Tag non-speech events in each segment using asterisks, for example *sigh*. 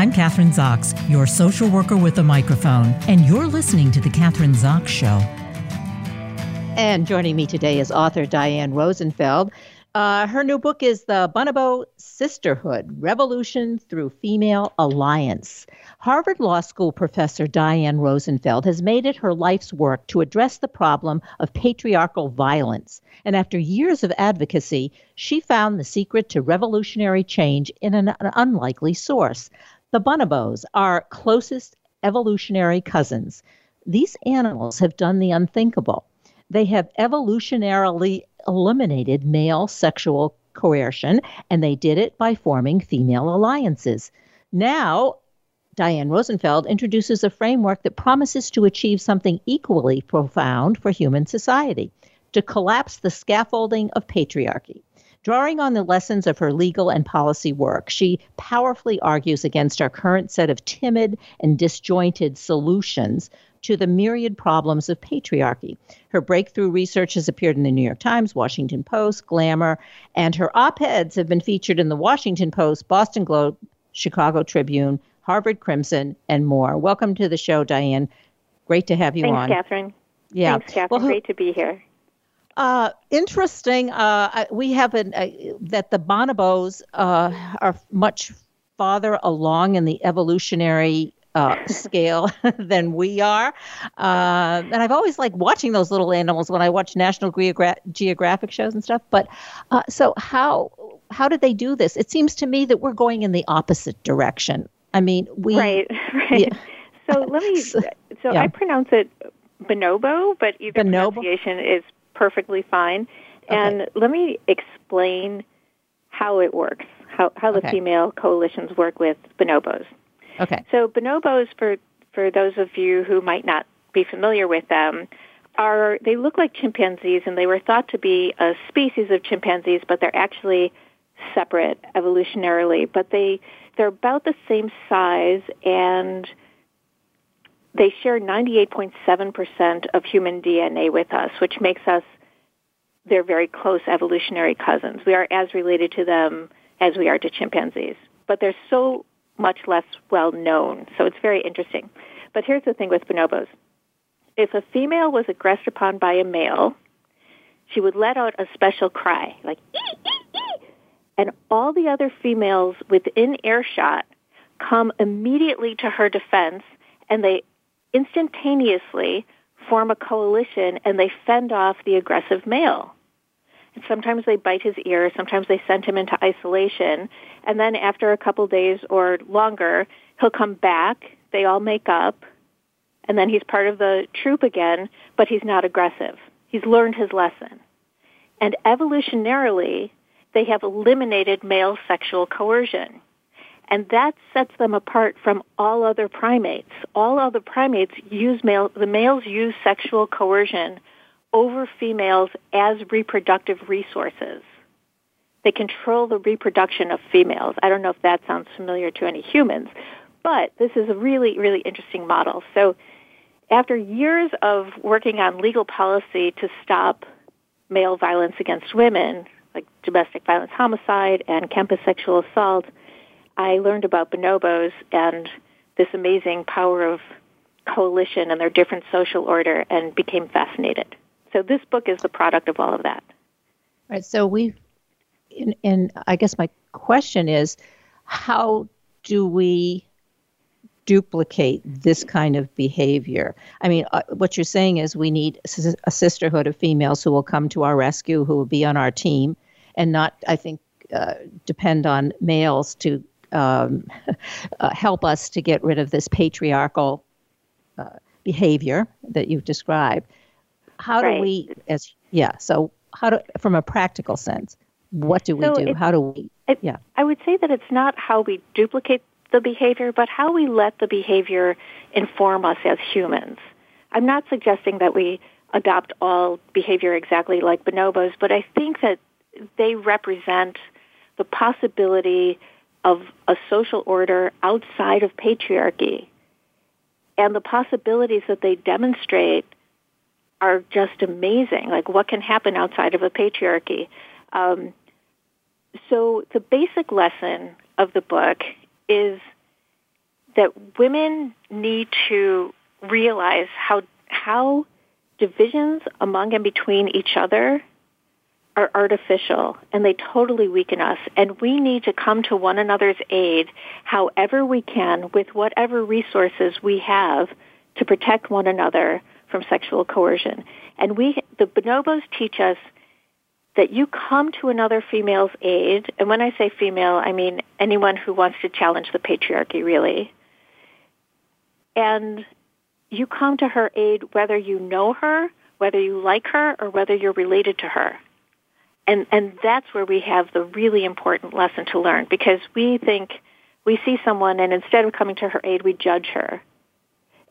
I'm Kathryn Zox, your social worker with a microphone, and you're listening to The Kathryn Zox Show. And joining me today is author Diane Rosenfeld. Uh, her new book is The Bonobo Sisterhood Revolution Through Female Alliance. Harvard Law School professor Diane Rosenfeld has made it her life's work to address the problem of patriarchal violence. And after years of advocacy, she found the secret to revolutionary change in an unlikely source. The bonobos are closest evolutionary cousins. These animals have done the unthinkable. They have evolutionarily eliminated male sexual coercion, and they did it by forming female alliances. Now, Diane Rosenfeld introduces a framework that promises to achieve something equally profound for human society to collapse the scaffolding of patriarchy. Drawing on the lessons of her legal and policy work, she powerfully argues against our current set of timid and disjointed solutions to the myriad problems of patriarchy. Her breakthrough research has appeared in the New York Times, Washington Post, Glamour, and her op eds have been featured in the Washington Post, Boston Globe, Chicago Tribune, Harvard Crimson, and more. Welcome to the show, Diane. Great to have you Thanks, on. Thanks, Kathryn. Yeah. Thanks, Kathryn. Well, Great to be here. Uh, interesting. Uh, we have an, uh, that the bonobos uh, are much farther along in the evolutionary uh, *laughs* scale *laughs* than we are. Uh, and I've always liked watching those little animals when I watch National Geogra- Geographic shows and stuff. But uh, so how how did they do this? It seems to me that we're going in the opposite direction. I mean, we right, *laughs* right. Yeah. So let me. So, so yeah. I pronounce it bonobo, but either bonobo? pronunciation is perfectly fine. Okay. And let me explain how it works, how, how the okay. female coalitions work with bonobos. Okay. So bonobos, for, for those of you who might not be familiar with them, are they look like chimpanzees and they were thought to be a species of chimpanzees, but they're actually separate evolutionarily. But they they're about the same size and they share 98.7% of human DNA with us, which makes us their very close evolutionary cousins. We are as related to them as we are to chimpanzees. But they're so much less well known, so it's very interesting. But here's the thing with bonobos. If a female was aggressed upon by a male, she would let out a special cry, like, ee, ee, ee, and all the other females within earshot come immediately to her defense and they instantaneously form a coalition and they fend off the aggressive male. And sometimes they bite his ear, sometimes they send him into isolation, and then after a couple days or longer, he'll come back, they all make up, and then he's part of the troop again, but he's not aggressive. He's learned his lesson. And evolutionarily, they have eliminated male sexual coercion. And that sets them apart from all other primates. All other primates use male, the males use sexual coercion over females as reproductive resources. They control the reproduction of females. I don't know if that sounds familiar to any humans, but this is a really, really interesting model. So after years of working on legal policy to stop male violence against women, like domestic violence homicide and campus sexual assault, I learned about bonobos and this amazing power of coalition and their different social order and became fascinated. So this book is the product of all of that. Right. So we, and I guess my question is, how do we duplicate this kind of behavior? I mean, uh, what you're saying is we need a sisterhood of females who will come to our rescue, who will be on our team, and not, I think, uh, depend on males to um, *laughs* uh, help us to get rid of this patriarchal uh, behavior that you've described. How right. do we, as yeah, so how do, from a practical sense, what do we so do? How do we? It, yeah, I would say that it's not how we duplicate the behavior, but how we let the behavior inform us as humans. I'm not suggesting that we adopt all behavior exactly like bonobos, but I think that they represent the possibility of a social order outside of patriarchy. And the possibilities that they demonstrate are just amazing. Like what can happen outside of a patriarchy. Um, so the basic lesson of the book is that women need to realize how how divisions among and between each other are artificial and they totally weaken us and we need to come to one another's aid however we can with whatever resources we have to protect one another from sexual coercion. And we the bonobos teach us that you come to another female's aid, and when I say female, I mean anyone who wants to challenge the patriarchy really. And you come to her aid whether you know her, whether you like her, or whether you're related to her. And, and that's where we have the really important lesson to learn because we think we see someone and instead of coming to her aid, we judge her.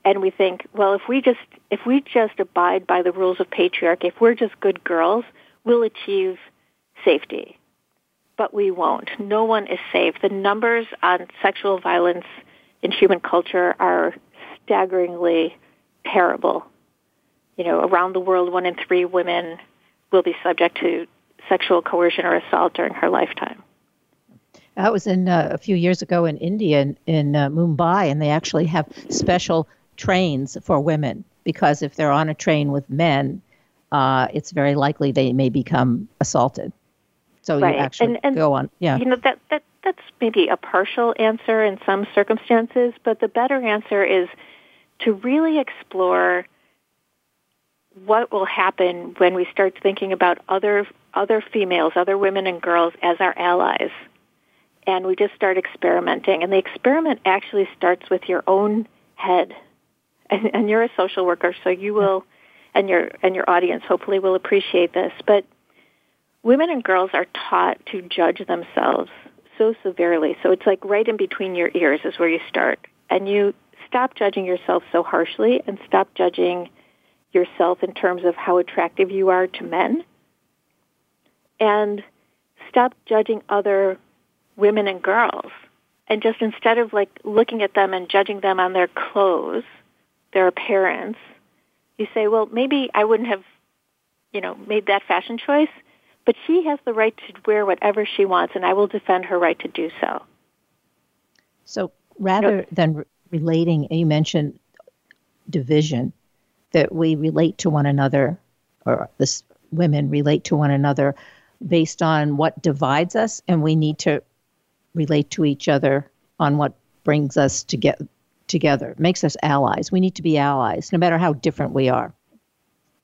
And we think, well, if we just, if we just abide by the rules of patriarchy, if we're just good girls, we'll achieve safety. But we won't. No one is safe. The numbers on sexual violence in human culture are staggeringly terrible. You know, around the world, one in three women will be subject to sexual coercion or assault during her lifetime. I was in uh, a few years ago in India, in, in uh, Mumbai, and they actually have special trains for women because if they're on a train with men, uh, it's very likely they may become assaulted. So right. you actually and, and, go on. Yeah. You know that that that's maybe a partial answer in some circumstances, but the better answer is to really explore what will happen when we start thinking about other other females, other women and girls as our allies. And we just start experimenting. And the experiment actually starts with your own head. And, and you're a social worker, so you will and your and your audience hopefully will appreciate this. But women and girls are taught to judge themselves so severely. So it's like right in between your ears is where you start. And you stop judging yourself so harshly and stop judging yourself in terms of how attractive you are to men. And stop judging other women and girls. And just instead of like looking at them and judging them on their clothes, their appearance, you say, well, maybe I wouldn't have, you know, made that fashion choice, but she has the right to wear whatever she wants, and I will defend her right to do so. So rather than re- relating, you mentioned division, that we relate to one another, or this women relate to one another based on what divides us, and we need to relate to each other on what brings us to get, together, makes us allies. We need to be allies, no matter how different we are.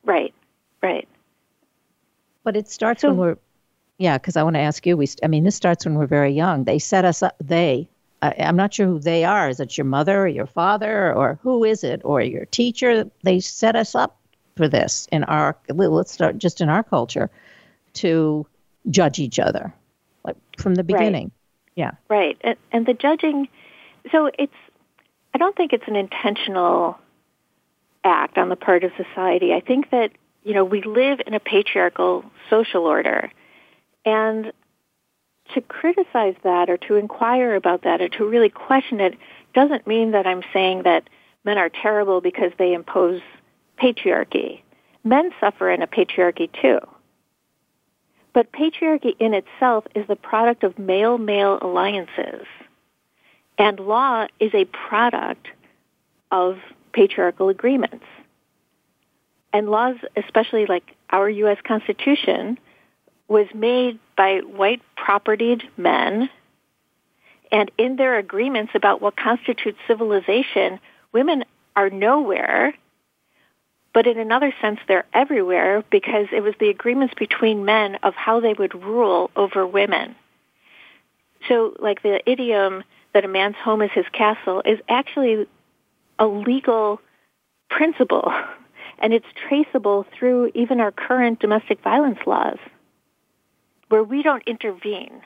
Right, right. But it starts so, when we're, yeah, because I want to ask you, we, I mean, this starts when we're very young. They set us up, they, I, am not sure who they are. Is it your mother or your father or who is it or your teacher? They set us up for this in our, let's start just in our culture to judge each other, like from the beginning. Right. Yeah. Right. And, and the judging, so it's I don't think it's an intentional act on the part of society. I think that, you know, we live in a patriarchal social order. And to criticize that or to inquire about that or to really question it doesn't mean that I'm saying that men are terrible because they impose patriarchy. Men suffer in a patriarchy too. But patriarchy in itself is the product of male-male alliances. And law is a product of patriarchal agreements. And laws, especially like our U.S. Constitution, was made by white propertied men. And in their agreements about what constitutes civilization, women are nowhere. But in another sense, they're everywhere because it was the agreements between men of how they would rule over women. So, like the idiom, that a man's home is his castle is actually a legal principle *laughs* and it's traceable through even our current domestic violence laws where we don't intervene.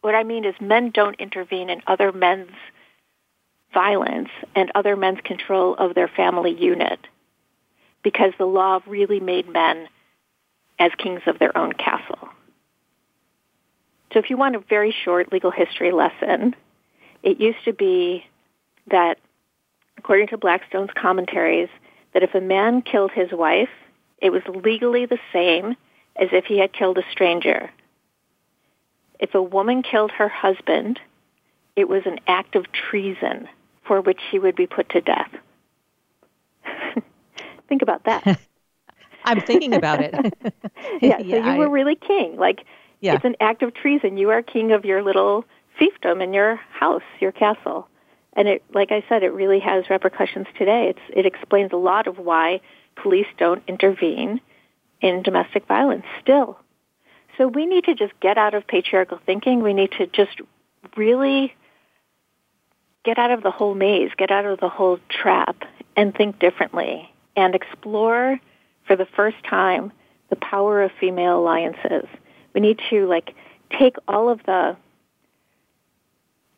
What I mean is men don't intervene in other men's violence and other men's control of their family unit because the law really made men as kings of their own castle. So if you want a very short legal history lesson, it used to be that, according to Blackstone's commentaries, that if a man killed his wife, it was legally the same as if he had killed a stranger. If a woman killed her husband, it was an act of treason for which she would be put to death. *laughs* Think about that. *laughs* I'm thinking about it. *laughs* yeah, so yeah, you I, were really king. Like, yeah. it's an act of treason. You are king of your little fiefdom in your house, your castle. And it, like I said, it really has repercussions today. It's, it explains a lot of why police don't intervene in domestic violence still. So we need to just get out of patriarchal thinking. We need to just really get out of the whole maze, get out of the whole trap, and think differently and explore for the first time the power of female alliances. We need to like take all of the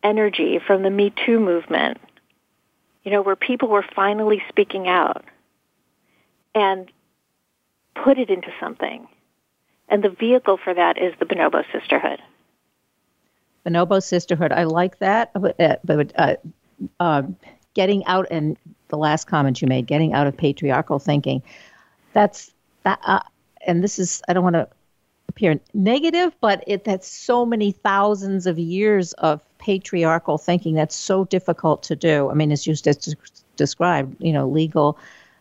energy from the Me Too movement, you know, where people were finally speaking out and put it into something. And the vehicle for that is the Bonobo Sisterhood. Bonobo Sisterhood. I like that. But, uh, uh, uh, getting out and the last comment you made, getting out of patriarchal thinking. That's that. Uh, and this is, I don't want to appear negative, but it that's so many thousands of years of patriarchal thinking that's so difficult to do. I mean, it's just as described, you know, legal,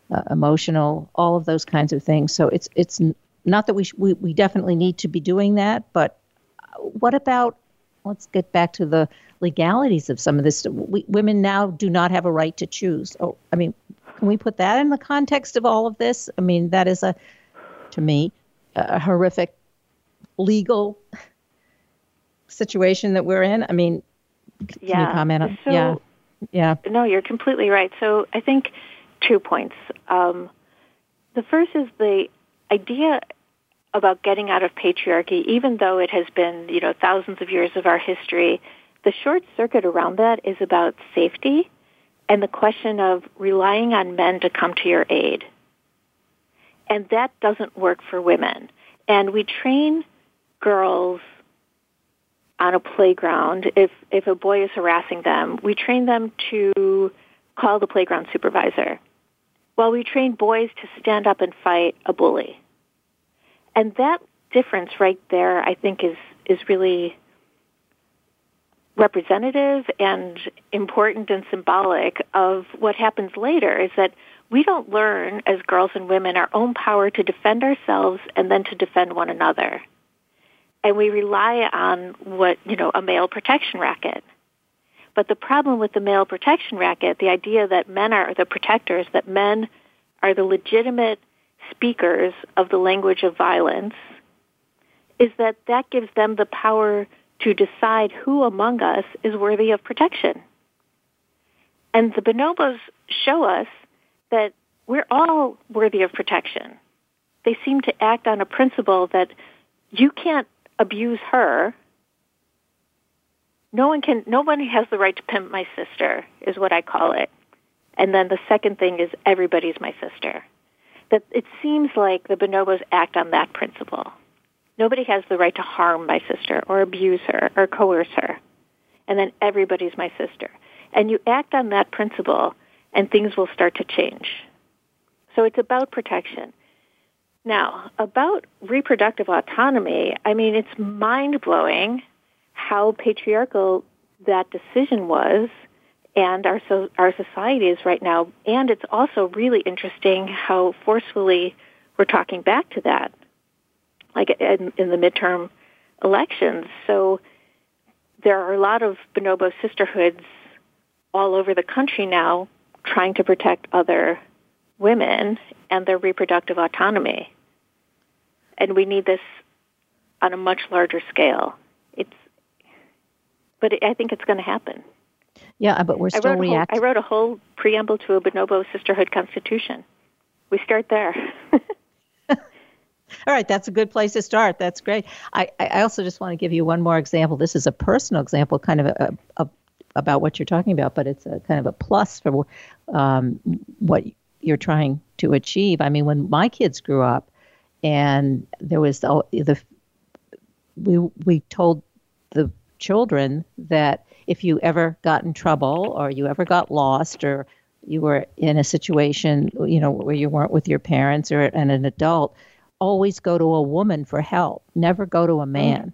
uh, emotional, all of those kinds of things. So it's it's not that we, sh- we we definitely need to be doing that, but what about let's get back to the legalities of some of this. We, women now do not have a right to choose. Oh, I mean, can we put that in the context of all of this? I mean, that is a, to me, a horrific legal situation that we're in. I mean, can yeah. you comment on? So, yeah, yeah. No, you're completely right. So I think two points. Um, the first is the idea about getting out of patriarchy, even though it has been, you know, thousands of years of our history, the short circuit around that is about safety and the question of relying on men to come to your aid. And that doesn't work for women. And we train girls on a playground. If, if a boy is harassing them, we train them to call the playground supervisor. While we train boys to stand up and fight a bully. And that difference right there, I think, is, is really representative and important and symbolic of what happens later is that we don't learn as girls and women our own power to defend ourselves and then to defend one another. And we rely on what, you know, a male protection racket. But the problem with the male protection racket, the idea that men are the protectors, that men are the legitimate speakers of the language of violence, is that that gives them the power to decide who among us is worthy of protection. And the bonobos show us that we're all worthy of protection. They seem to act on a principle that you can't abuse her. No one can, nobody has the right to pimp my sister, is what I call it. And then the second thing is everybody's my sister. That it seems like the bonobos act on that principle. Nobody has the right to harm my sister or abuse her or coerce her. And then everybody's my sister. And you act on that principle and things will start to change. So it's about protection. Now, about reproductive autonomy, I mean, it's mind blowing how patriarchal that decision was and our so, our society is right now. And it's also really interesting how forcefully we're talking back to that like in, in the midterm elections. So there are a lot of bonobo sisterhoods all over the country now trying to protect other women and their reproductive autonomy. And we need this on a much larger scale. But I think it's going to happen. Yeah, but we're still reacting. I wrote a whole preamble to a bonobo sisterhood constitution. We start there. *laughs* All right, that's a good place to start. That's great. I, I also just want to give you one more example. This is a personal example, kind of a, a, about what you're talking about, but it's a kind of a plus for um, what you're trying to achieve. I mean, when my kids grew up, and there was the, the we we told children that if you ever got in trouble or you ever got lost or you were in a situation you know where you weren't with your parents or and an adult always go to a woman for help, never go to a mm. man.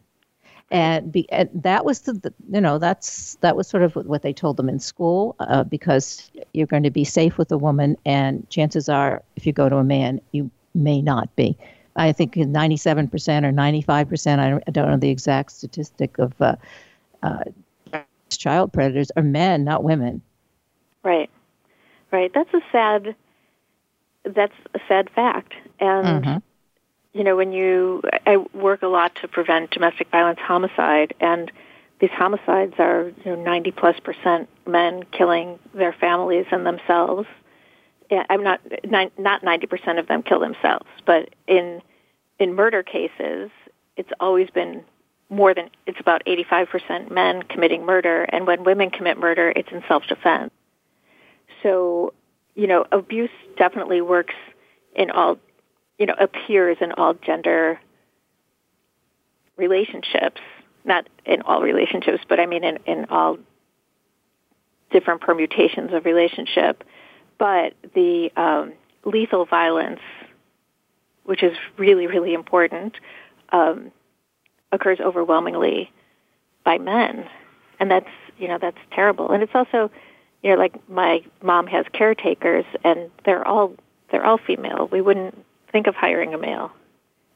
and, be, and that was the, the, you know that's that was sort of what they told them in school uh, because you're going to be safe with a woman and chances are if you go to a man you may not be i think 97% or 95% i don't, I don't know the exact statistic of uh, uh, child predators are men not women. Right. Right. That's a sad that's a sad fact. And mm-hmm. you know, when you, I work a lot to prevent domestic violence homicide, and these homicides are, you know, 90 plus percent men killing their families and themselves. Yeah, I'm not, not 90 percent of them kill themselves, but in, in murder cases, it's always been more than, it's about 85 percent men committing murder, and when women commit murder, it's in self-defense. So, you know, abuse definitely works in all you know, appears in all gender relationships, not in all relationships, but I mean in, in all different permutations of relationship. But the um, lethal violence, which is really, really important, um, occurs overwhelmingly by men. And that's, you know, that's terrible. And it's also, you know, like my mom has caretakers and they're all, they're all female. We wouldn't think of hiring a male.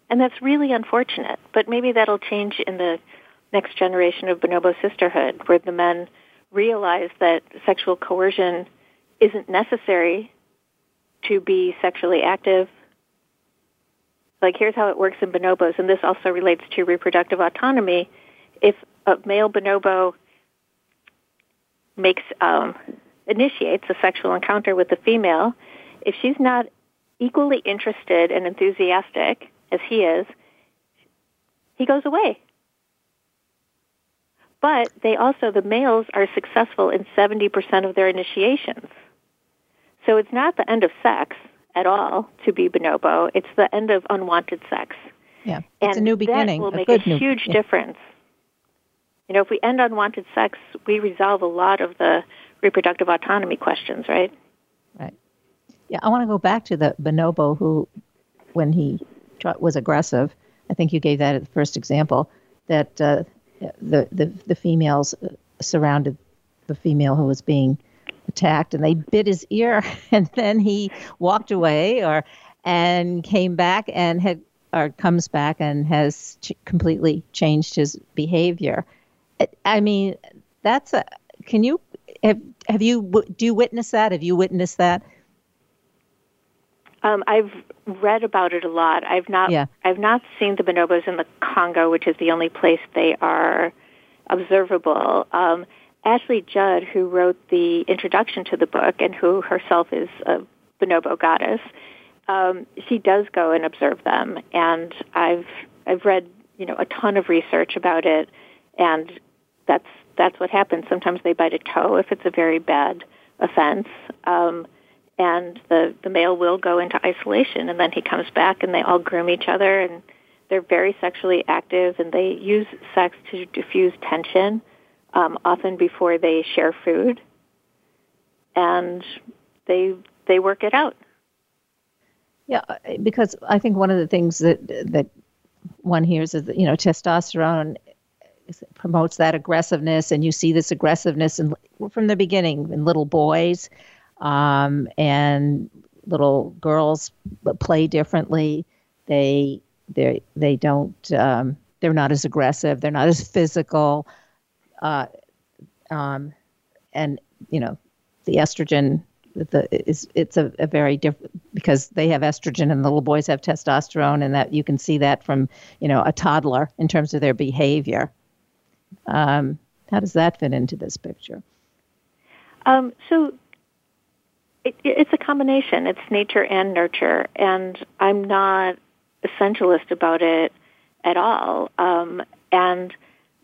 And that's really unfortunate, but maybe that'll change in the next generation of bonobo sisterhood where the men realize that sexual coercion isn't necessary to be sexually active. Like here's how it works in bonobos, and this also relates to reproductive autonomy. If a male bonobo makes um, initiates a sexual encounter with a female, if she's not equally interested and enthusiastic as he is, he goes away. But they also, the males are successful in 70% of their initiations. So it's not the end of sex at all to be bonobo. It's the end of unwanted sex. Yeah, it's and a new beginning. That will make a huge yeah. difference. You know, if we end unwanted sex, we resolve a lot of the reproductive autonomy questions, right? Right. Yeah, I want to go back to the bonobo who, when he was aggressive, I think you gave that as the first example, that uh, the, the, the females uh, surrounded the female who was being attacked and they bit his ear *laughs* and then he walked away or and came back and had or comes back and has ch- completely changed his behavior. I mean, that's a. Can you have have you do you witness that? Have you witnessed that? Um, I've read about it a lot. I've not. Yeah. I've not seen the bonobos in the Congo, which is the only place they are observable. Um, Ashley Judd, who wrote the introduction to the book and who herself is a bonobo goddess, um, she does go and observe them. And I've I've read you know a ton of research about it, and that's that's what happens. Sometimes they bite a toe if it's a very bad offense. Um, and the the male will go into isolation and then he comes back and they all groom each other and they're very sexually active and they use sex to diffuse tension um, often before they share food and they they work it out yeah because i think one of the things that that one hears is that you know testosterone promotes that aggressiveness and you see this aggressiveness and from the beginning in little boys um, and little girls play differently. They they they don't um, they're not as aggressive. They're not as physical. Uh, um, and you know the estrogen the is it's a, a very different because they have estrogen and the little boys have testosterone and that you can see that from you know a toddler in terms of their behavior. Um, how does that fit into this picture? Um, so it, it's a combination. It's nature and nurture, and I'm not essentialist about it at all. Um, and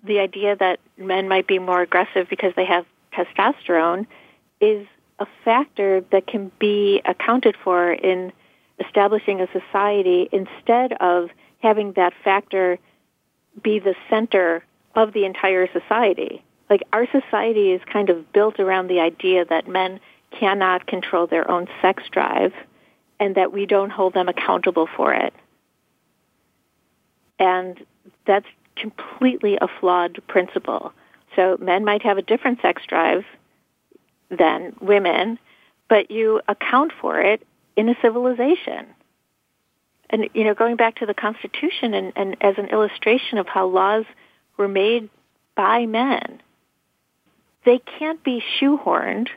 the idea that men might be more aggressive because they have testosterone is a factor that can be accounted for in establishing a society instead of having that factor be the center of the entire society. Like our society is kind of built around the idea that men cannot control their own sex drive and that we don't hold them accountable for it. And that's completely a flawed principle. So men might have a different sex drive than women, but you account for it in a civilization. And, you know, going back to the Constitution and, and as an illustration of how laws were made by men, they can't be shoehorned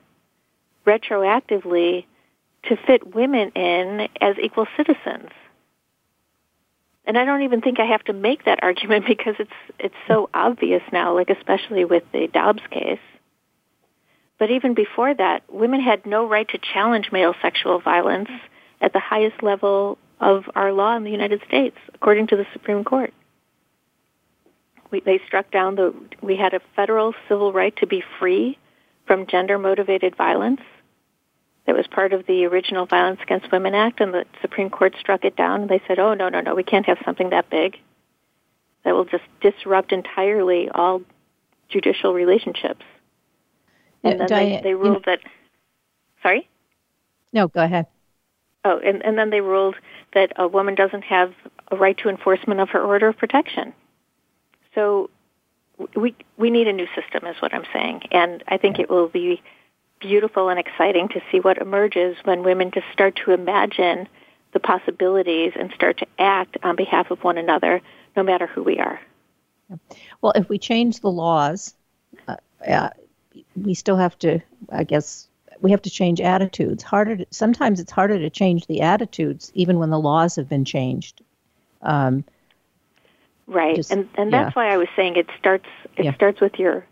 retroactively to fit women in as equal citizens. And I don't even think I have to make that *laughs* argument because it's it's so obvious now, like especially with the Dobbs case. But even before that, women had no right to challenge male sexual violence at the highest level of our law in the United States, according to the Supreme Court. We, they struck down the we had a federal civil right to be free from gender motivated violence that was part of the original Violence Against Women Act, and the Supreme Court struck it down. And they said, "Oh no, no, no, we can't have something that big. That will just disrupt entirely all judicial relationships." And then Diane, they, they ruled you know, that. Sorry. No, go ahead. Oh, and, and then they ruled that a woman doesn't have a right to enforcement of her order of protection. So we we need a new system, is what I'm saying, and I think it will be beautiful and exciting to see what emerges when women just start to imagine the possibilities and start to act on behalf of one another, no matter who we are. Well, if we change the laws, uh, uh, we still have to, I guess, we have to change attitudes. Harder. To, sometimes it's harder to change the attitudes, even when the laws have been changed. Um, right, just, and and that's yeah. why I was saying it starts. It yeah. starts with your,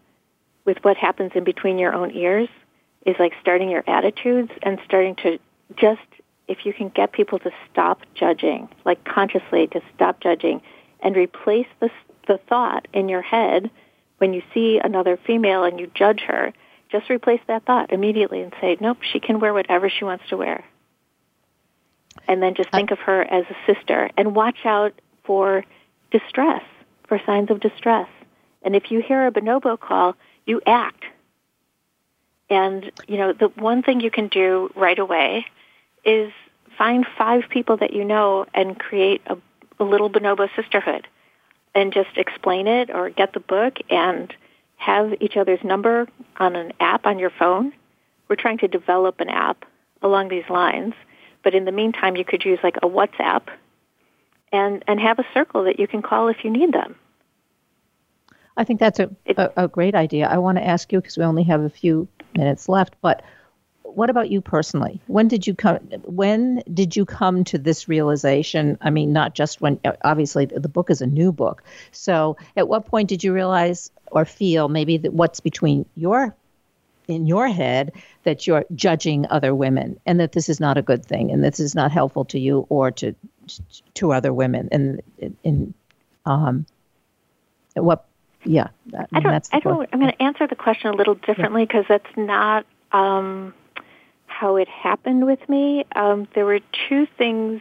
with what happens in between your own ears is like starting your attitudes and starting to just if you can get people to stop judging, like consciously to stop judging and replace the the thought in your head when you see another female and you judge her, just replace that thought immediately and say, "Nope, she can wear whatever she wants to wear." And then just think uh, of her as a sister and watch out for distress, for signs of distress. And if you hear a bonobo call, you act and, you know, the one thing you can do right away is find five people that you know and create a, a little bonobo sisterhood and just explain it or get the book and have each other's number on an app on your phone. We're trying to develop an app along these lines, but in the meantime, you could use like a WhatsApp and and have a circle that you can call if you need them. I think that's a, a, a great idea. I want to ask you because we only have a few minutes left, but what about you personally? When did you come? When did you come to this realization? I mean, not just when. Obviously, the book is a new book. So, at what point did you realize or feel maybe that what's between your in your head that you're judging other women and that this is not a good thing and this is not helpful to you or to to other women and in um at what yeah, that, I don't. I don't. I'm going to answer the question a little differently because yeah. that's not um, how it happened with me. Um, there were two things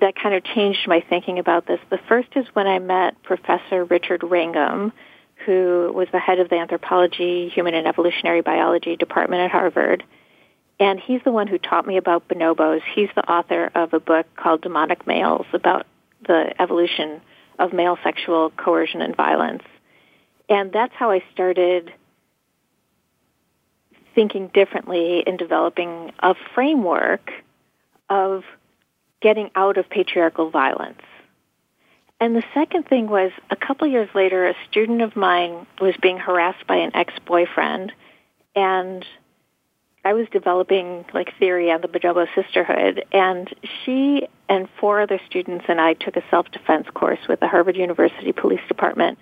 that kind of changed my thinking about this. The first is when I met Professor Richard Wrangham, who was the head of the Anthropology, Human and Evolutionary Biology department at Harvard. And he's the one who taught me about bonobos. He's the author of a book called Demonic Males about the evolution of male sexual coercion and violence. And that's how I started thinking differently in developing a framework of getting out of patriarchal violence. And the second thing was a couple years later, a student of mine was being harassed by an ex-boyfriend, and I was developing like theory on the Bonobo sisterhood, and she and four other students and I took a self-defense course with the Harvard University Police Department,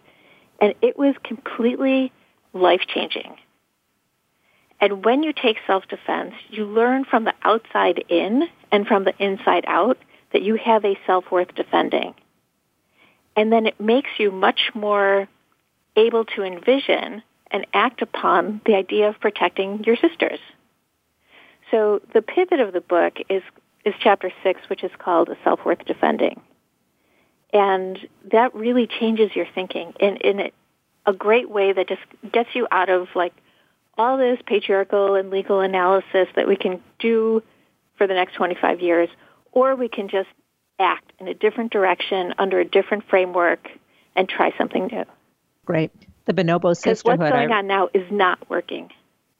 and it was completely life-changing. And when you take self-defense, you learn from the outside in and from the inside out that you have a self-worth defending. And then it makes you much more able to envision and act upon the idea of protecting your sisters. So the pivot of the book is is chapter six, which is called "A Self Worth Defending," and that really changes your thinking in in a great way that just gets you out of like all this patriarchal and legal analysis that we can do for the next 25 years, or we can just act in a different direction under a different framework and try something new. Great. The Bonobo Sisterhood. Because what's going on now is not working.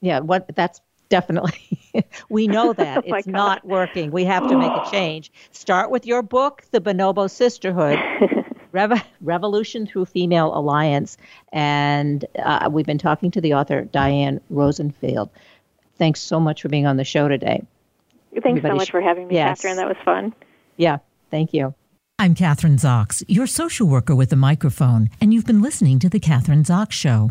Yeah, what that's definitely *laughs* we know *laughs* that oh it's not working. We have to make a change. Start with your book, The Bonobo Sisterhood. *laughs* Rev- Revolution Through Female Alliance. And uh, we've been talking to the author, Diane Rosenfeld. Thanks so much for being on the show today. Thanks Everybody so much sh- for having me, yes. Kathryn. That was fun. Yeah, thank you. I'm Kathryn Zox, your social worker with a microphone, and you've been listening to The Kathryn Zox Show.